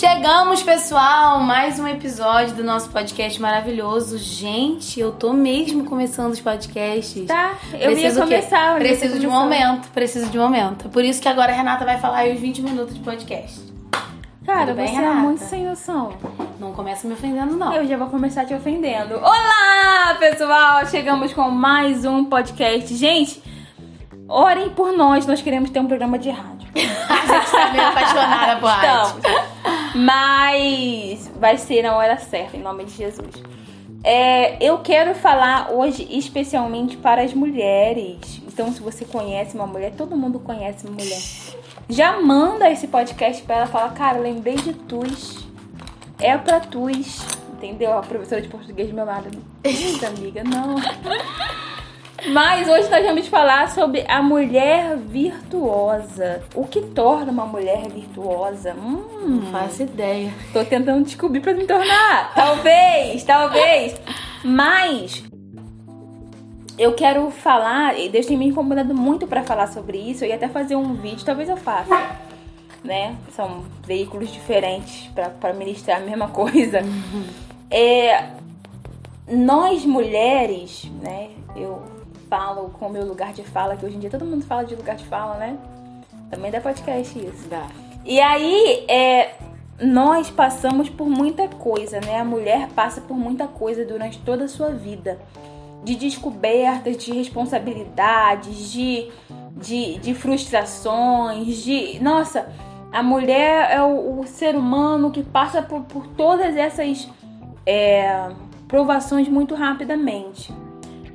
Chegamos, pessoal! Mais um episódio do nosso podcast maravilhoso. Gente, eu tô mesmo começando os podcasts. Tá, eu ia Preciso quê? começar. eu ia Preciso de um momento, preciso de um momento. Por isso que agora a Renata vai falar aí os 20 minutos de podcast. Cara, Tudo bem, você é Renata? muito sem noção. Não começa me ofendendo, não. Eu já vou começar te ofendendo. Olá, pessoal! Chegamos com mais um podcast. Gente, orem por nós, nós queremos ter um programa de rádio. A gente tá meio apaixonada por rádio. Mas vai ser na hora certa, em nome de Jesus. É, eu quero falar hoje especialmente para as mulheres. Então, se você conhece uma mulher, todo mundo conhece uma mulher. Já manda esse podcast para ela falar, cara, lembrei de tus. É pra tus. Entendeu? A professora de português do meu lado. Eita, amiga, não. Mas hoje nós vamos falar sobre a mulher virtuosa. O que torna uma mulher virtuosa? Hum, Não faço ideia. Tô tentando descobrir pra me tornar. Talvez, talvez. Mas eu quero falar, e Deus tem me incomodado muito pra falar sobre isso. Eu ia até fazer um vídeo, talvez eu faça. Né? São veículos diferentes pra ministrar a mesma coisa. É, nós mulheres, né? Eu falo com o meu lugar de fala, que hoje em dia todo mundo fala de lugar de fala, né? Também dá podcast isso. Dá. E aí, é, nós passamos por muita coisa, né? A mulher passa por muita coisa durante toda a sua vida. De descobertas, de responsabilidades, de, de, de frustrações, de. Nossa, a mulher é o, o ser humano que passa por, por todas essas é, provações muito rapidamente.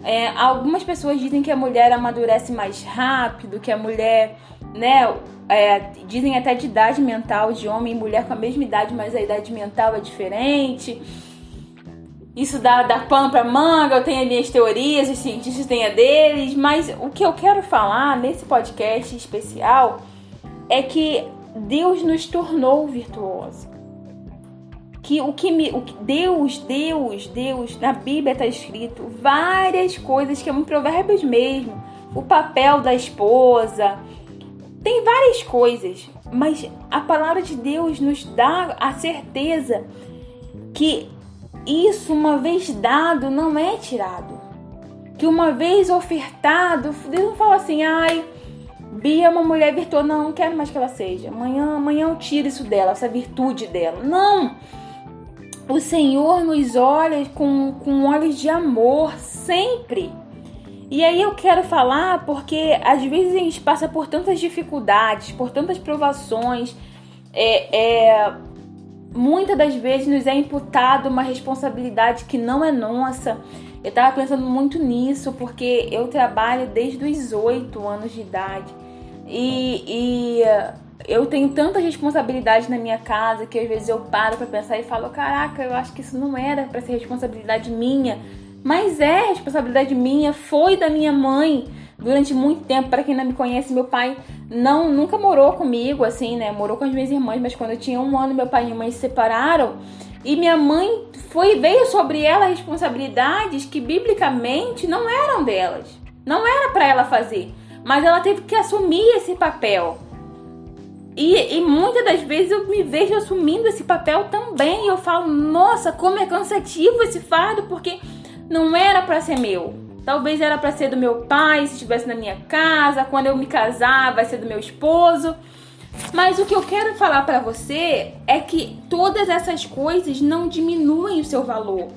É, algumas pessoas dizem que a mulher amadurece mais rápido, que a mulher, né, é, dizem até de idade mental de homem e mulher com a mesma idade, mas a idade mental é diferente. Isso dá, dá pano pra manga, eu tenho as minhas teorias, os cientistas têm a deles, mas o que eu quero falar nesse podcast especial é que Deus nos tornou virtuosos que o que me, o que Deus, Deus, Deus, na Bíblia está escrito várias coisas que é em Provérbios mesmo, o papel da esposa, tem várias coisas, mas a palavra de Deus nos dá a certeza que isso uma vez dado não é tirado, que uma vez ofertado, Deus não fala assim, ai Bia é uma mulher virtuosa, não, não quero mais que ela seja. Amanhã, amanhã eu tiro isso dela, essa virtude dela. Não! O Senhor nos olha com, com olhos de amor sempre. E aí eu quero falar porque às vezes a gente passa por tantas dificuldades, por tantas provações. É, é, muitas das vezes nos é imputado uma responsabilidade que não é nossa. Eu tava pensando muito nisso porque eu trabalho desde os 8 anos de idade. E, e eu tenho tanta responsabilidade na minha casa que às vezes eu paro pra pensar e falo: caraca, eu acho que isso não era pra ser responsabilidade minha. Mas é responsabilidade minha, foi da minha mãe durante muito tempo. Para quem não me conhece, meu pai não nunca morou comigo, assim, né? Morou com as minhas irmãs, mas quando eu tinha um ano, meu pai e minha mãe se separaram. E minha mãe foi veio sobre ela responsabilidades que biblicamente não eram delas. Não era para ela fazer, mas ela teve que assumir esse papel. E, e muitas das vezes eu me vejo assumindo esse papel também. E eu falo, nossa, como é cansativo esse fardo, porque não era para ser meu. Talvez era para ser do meu pai, se estivesse na minha casa. Quando eu me casar, vai ser do meu esposo. Mas o que eu quero falar para você é que todas essas coisas não diminuem o seu valor.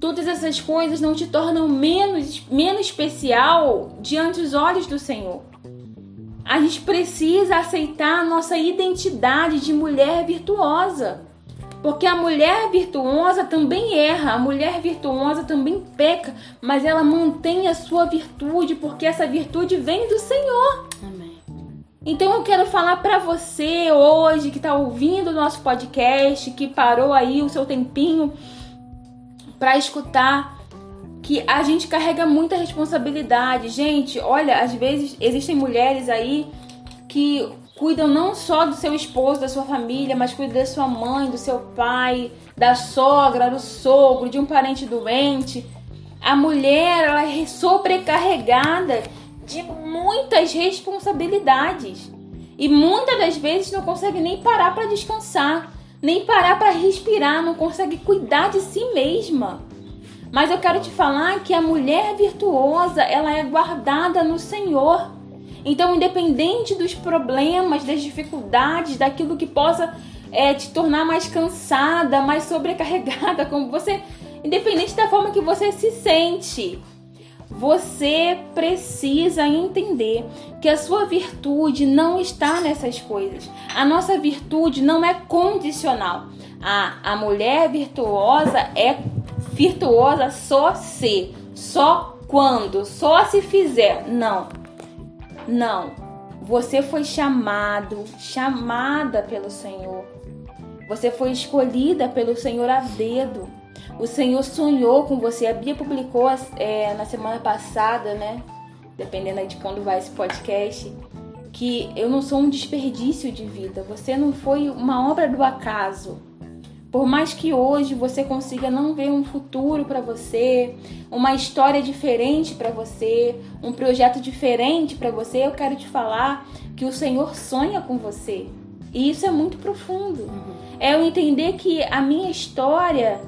Todas essas coisas não te tornam menos, menos especial diante dos olhos do Senhor. A gente precisa aceitar a nossa identidade de mulher virtuosa. Porque a mulher virtuosa também erra, a mulher virtuosa também peca, mas ela mantém a sua virtude, porque essa virtude vem do Senhor. Amém. Então eu quero falar pra você hoje que tá ouvindo o nosso podcast, que parou aí o seu tempinho pra escutar, que a gente carrega muita responsabilidade. Gente, olha, às vezes existem mulheres aí que cuidam não só do seu esposo, da sua família, mas cuidam da sua mãe, do seu pai, da sogra, do sogro, de um parente doente. A mulher, ela é sobrecarregada de muitas responsabilidades. E muitas das vezes não consegue nem parar para descansar. nem parar para respirar, não consegue cuidar de si mesma. Mas eu quero te falar que a mulher virtuosa, ela é guardada no Senhor. Então, independente dos problemas, das dificuldades, daquilo que possa é, te tornar mais cansada, mais sobrecarregada, como você, independente da forma que você se sente, você precisa entender que a sua virtude não está nessas coisas. A nossa virtude não é condicional. A, a mulher virtuosa é virtuosa só se, só quando, só se fizer. Não. Não. Você foi chamado, chamada pelo Senhor. Você foi escolhida pelo Senhor a dedo. O Senhor sonhou com você. A Bia publicou é, na semana passada, né? Dependendo de quando vai esse podcast, que eu não sou um desperdício de vida. Você não foi uma obra do acaso. Por mais que hoje você consiga não ver um futuro para você, uma história diferente para você, um projeto diferente para você, eu quero te falar que o Senhor sonha com você. E isso é muito profundo. Uhum. É eu entender que a minha história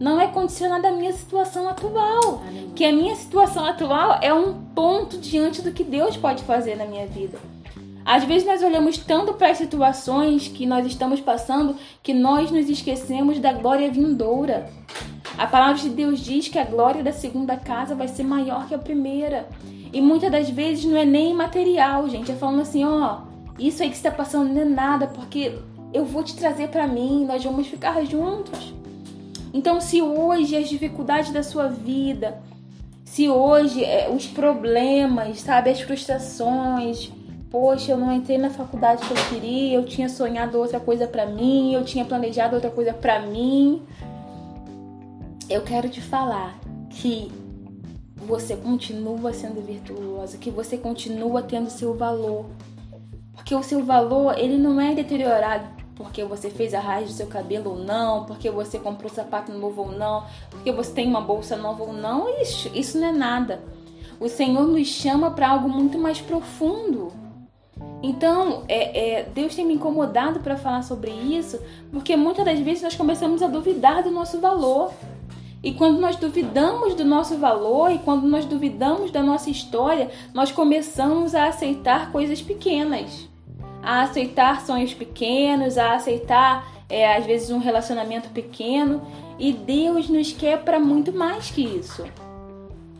não é condicionada à minha situação atual. Que a minha situação atual é um ponto diante do que Deus pode fazer na minha vida. Às vezes nós olhamos tanto para as situações que nós estamos passando que nós nos esquecemos da glória vindoura. A palavra de Deus diz que a glória da segunda casa vai ser maior que a primeira. E muitas das vezes não é nem material, gente. É falando assim, ó, isso aí que está passando não é nada, porque eu vou te trazer para mim, nós vamos ficar juntos. Então, se hoje as dificuldades da sua vida, se hoje é, os problemas, sabe, as frustrações, poxa, eu não entrei na faculdade que eu queria, eu tinha sonhado outra coisa para mim, eu tinha planejado outra coisa para mim. Eu quero te falar que você continua sendo virtuosa, que você continua tendo seu valor. Porque o seu valor, ele não é deteriorado porque você fez a raiz do seu cabelo ou não, porque você comprou sapato novo ou não, porque você tem uma bolsa nova ou não, isso, isso não é nada. O Senhor nos chama para algo muito mais profundo. Então, é, é, Deus tem me incomodado para falar sobre isso, porque muitas das vezes nós começamos a duvidar do nosso valor. E quando nós duvidamos do nosso valor e quando nós duvidamos da nossa história, nós começamos a aceitar coisas pequenas a aceitar sonhos pequenos, a aceitar é, às vezes um relacionamento pequeno. E Deus nos quer para muito mais que isso,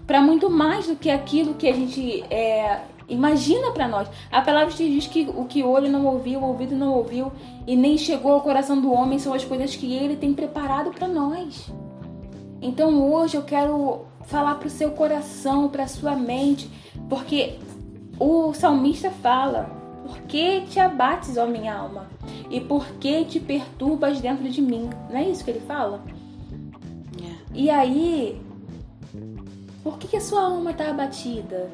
para muito mais do que aquilo que a gente é, imagina para nós. A palavra diz que o que o olho não ouviu, o ouvido não ouviu e nem chegou ao coração do homem são as coisas que Ele tem preparado para nós. Então hoje eu quero falar para o seu coração, para sua mente, porque o salmista fala por que te abates, ó minha alma? E por que te perturbas dentro de mim? Não é isso que ele fala? É. E aí, por que, que a sua alma está abatida?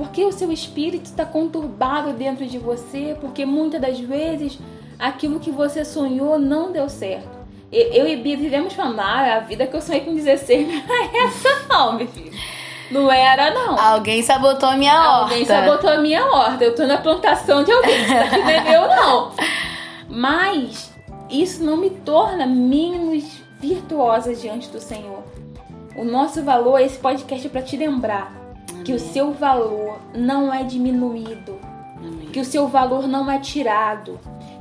Porque o seu espírito está conturbado dentro de você, porque muitas das vezes aquilo que você sonhou não deu certo. Eu e Bia vivemos falando, ah, a vida que eu sonhei com 16 não é essa não, meu filho. Não era, não. Alguém sabotou a minha horta. Alguém sabotou a minha horta. Eu tô na plantação de alguém. Isso aqui não é meu, não. Mas isso não me torna menos virtuosa diante do Senhor. O nosso valor, esse podcast é para te lembrar. Que o seu valor não é diminuído. Amém. Que o seu valor não é tirado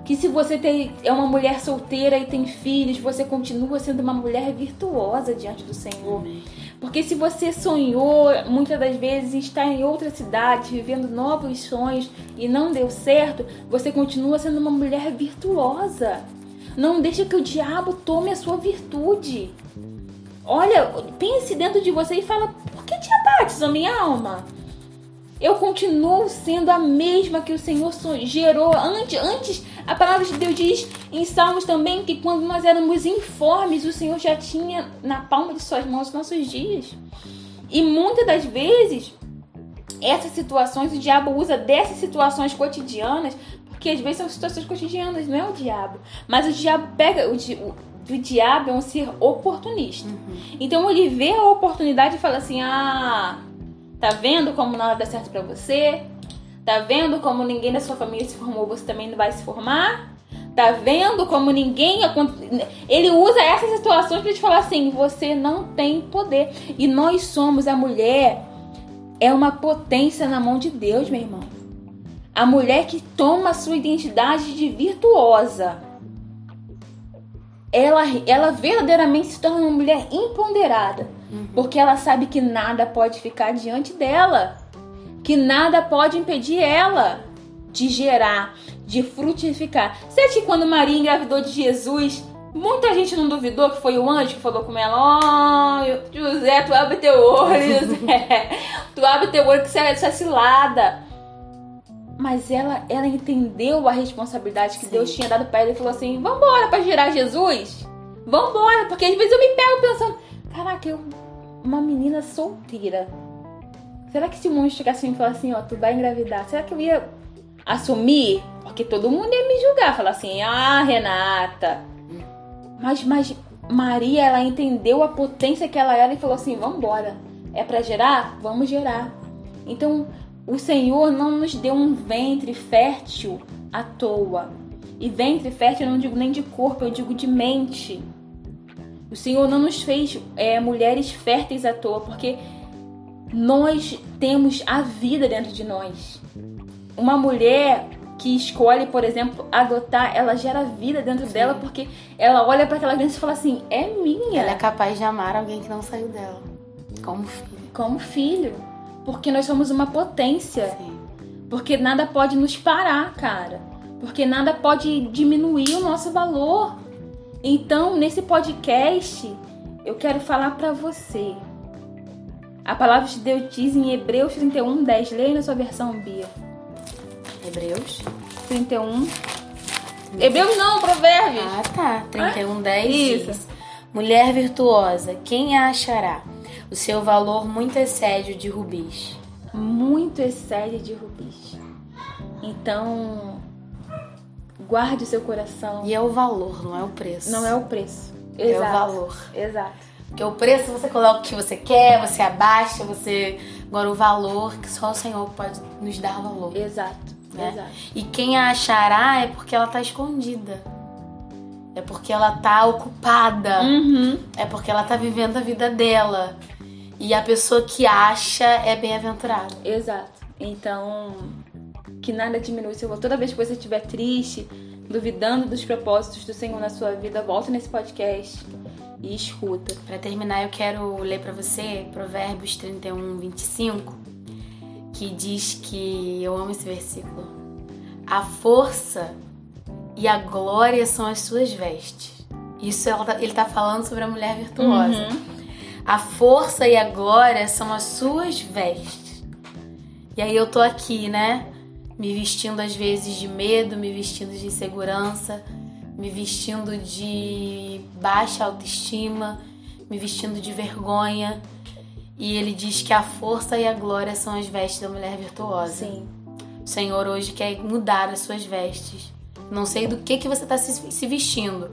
que se você tem, é uma mulher solteira e tem filhos, você continua sendo uma mulher virtuosa diante do Senhor. Amém. Porque se você sonhou muitas das vezes estar em outra cidade, vivendo novos sonhos e não deu certo, você continua sendo uma mulher virtuosa. Não deixa que o diabo tome a sua virtude. Olha, pense dentro de você e fala: abates, a minha alma? Eu continuo sendo a mesma que o Senhor gerou antes. Antes, a palavra de Deus diz em Salmos também que quando nós éramos informes, o Senhor já tinha na palma de suas mãos nossos dias. E muitas das vezes, essas situações, o diabo usa dessas situações cotidianas, porque às vezes são situações cotidianas, não é o diabo. Mas o diabo pega. O, o, diabo é um ser oportunista. Uhum. Então ele vê a oportunidade e fala assim: ah Tá vendo como nada dá certo para você? Tá vendo como ninguém da sua família se formou, você também não vai se formar? Tá vendo como ninguém. Ele usa essas situações pra te falar assim: você não tem poder. E nós somos a mulher, é uma potência na mão de Deus, meu irmão. A mulher que toma a sua identidade de virtuosa. Ela, ela verdadeiramente se torna uma mulher empoderada. Uhum. Porque ela sabe que nada pode ficar diante dela. Que nada pode impedir ela de gerar, de frutificar. Você acha que quando Maria engravidou de Jesus, muita gente não duvidou que foi o anjo que falou com ela: Oh, José, tu abre teu olho, José. tu abre teu olho que você é essa cilada. Mas ela, ela entendeu a responsabilidade que Sim. Deus tinha dado para ela e falou assim: Vambora para gerar Jesus? Vambora, porque às vezes eu me pego pensando: Caraca, eu, uma menina solteira. Será que se o mundo chegasse e me falasse assim: Ó, tu vai engravidar? Será que eu ia assumir, porque todo mundo ia me julgar, falar assim: "Ah, Renata". Mas mas Maria, ela entendeu a potência que ela era e falou assim: "Vamos embora. É para gerar? Vamos gerar". Então, o Senhor não nos deu um ventre fértil à toa. E ventre fértil eu não digo nem de corpo, eu digo de mente. O Senhor não nos fez é, mulheres férteis à toa, porque nós temos a vida dentro de nós. Uma mulher que escolhe, por exemplo, adotar, ela gera vida dentro Sim. dela porque ela olha para aquela criança e fala assim: é minha. Ela é capaz de amar alguém que não saiu dela, como filho. Como filho. Porque nós somos uma potência. Sim. Porque nada pode nos parar, cara. Porque nada pode diminuir o nosso valor. Então, nesse podcast, eu quero falar para você. A palavra de Deus diz em Hebreus 31, 10. Leia na sua versão, Bia. Hebreus 31. Hebreus não, Provérbios. Ah, tá. 31, ah, 10 Isso. diz. Mulher virtuosa, quem a achará? O seu valor muito excede o de rubis. Muito excede de rubis. Então, guarde o seu coração. E é o valor, não é o preço. Não é o preço. Exato. É o valor. Exato. Porque o preço você coloca o que você quer, você abaixa, você. Agora o valor, que só o Senhor pode nos dar valor. Exato. Né? Exato. E quem a achará é porque ela tá escondida. É porque ela tá ocupada. Uhum. É porque ela tá vivendo a vida dela. E a pessoa que acha é bem-aventurada. Exato. Então, que nada diminui seu valor. Toda vez que você estiver triste, duvidando dos propósitos do Senhor na sua vida, volta nesse podcast e escuta. Para terminar, eu quero ler para você Provérbios 31, 25 que diz que eu amo esse versículo. A força e a glória são as suas vestes. Isso tá, ele está falando sobre a mulher virtuosa. Uhum. A força e a glória são as suas vestes. E aí eu tô aqui, né? Me vestindo às vezes de medo, me vestindo de insegurança, me vestindo de baixa autoestima, me vestindo de vergonha e ele diz que a força e a glória são as vestes da mulher virtuosa. Sim. O Senhor hoje quer mudar as suas vestes. Não sei do que, que você está se vestindo,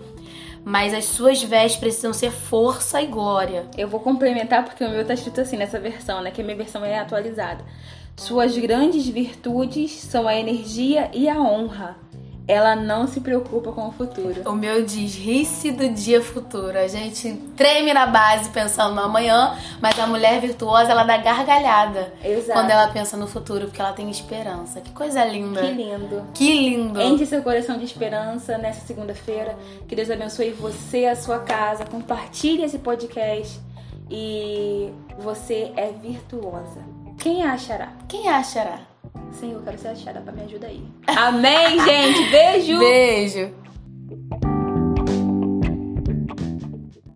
mas as suas vestes precisam ser força e glória. Eu vou complementar porque o meu está escrito assim nessa versão, né? Que a minha versão é atualizada. Suas grandes virtudes são a energia e a honra ela não se preocupa com o futuro. O meu diz ri-se do dia futuro. A gente treme na base pensando no amanhã, mas a mulher virtuosa ela dá gargalhada Exato. quando ela pensa no futuro, porque ela tem esperança. Que coisa linda. Que lindo. Que lindo. Enche seu coração de esperança nessa segunda-feira. Que Deus abençoe você, a sua casa. Compartilhe esse podcast. E você é virtuosa. Quem achará? Quem achará? Senhor, quero ser achada para tá? me ajudar aí. Amém, gente. Beijo. Beijo.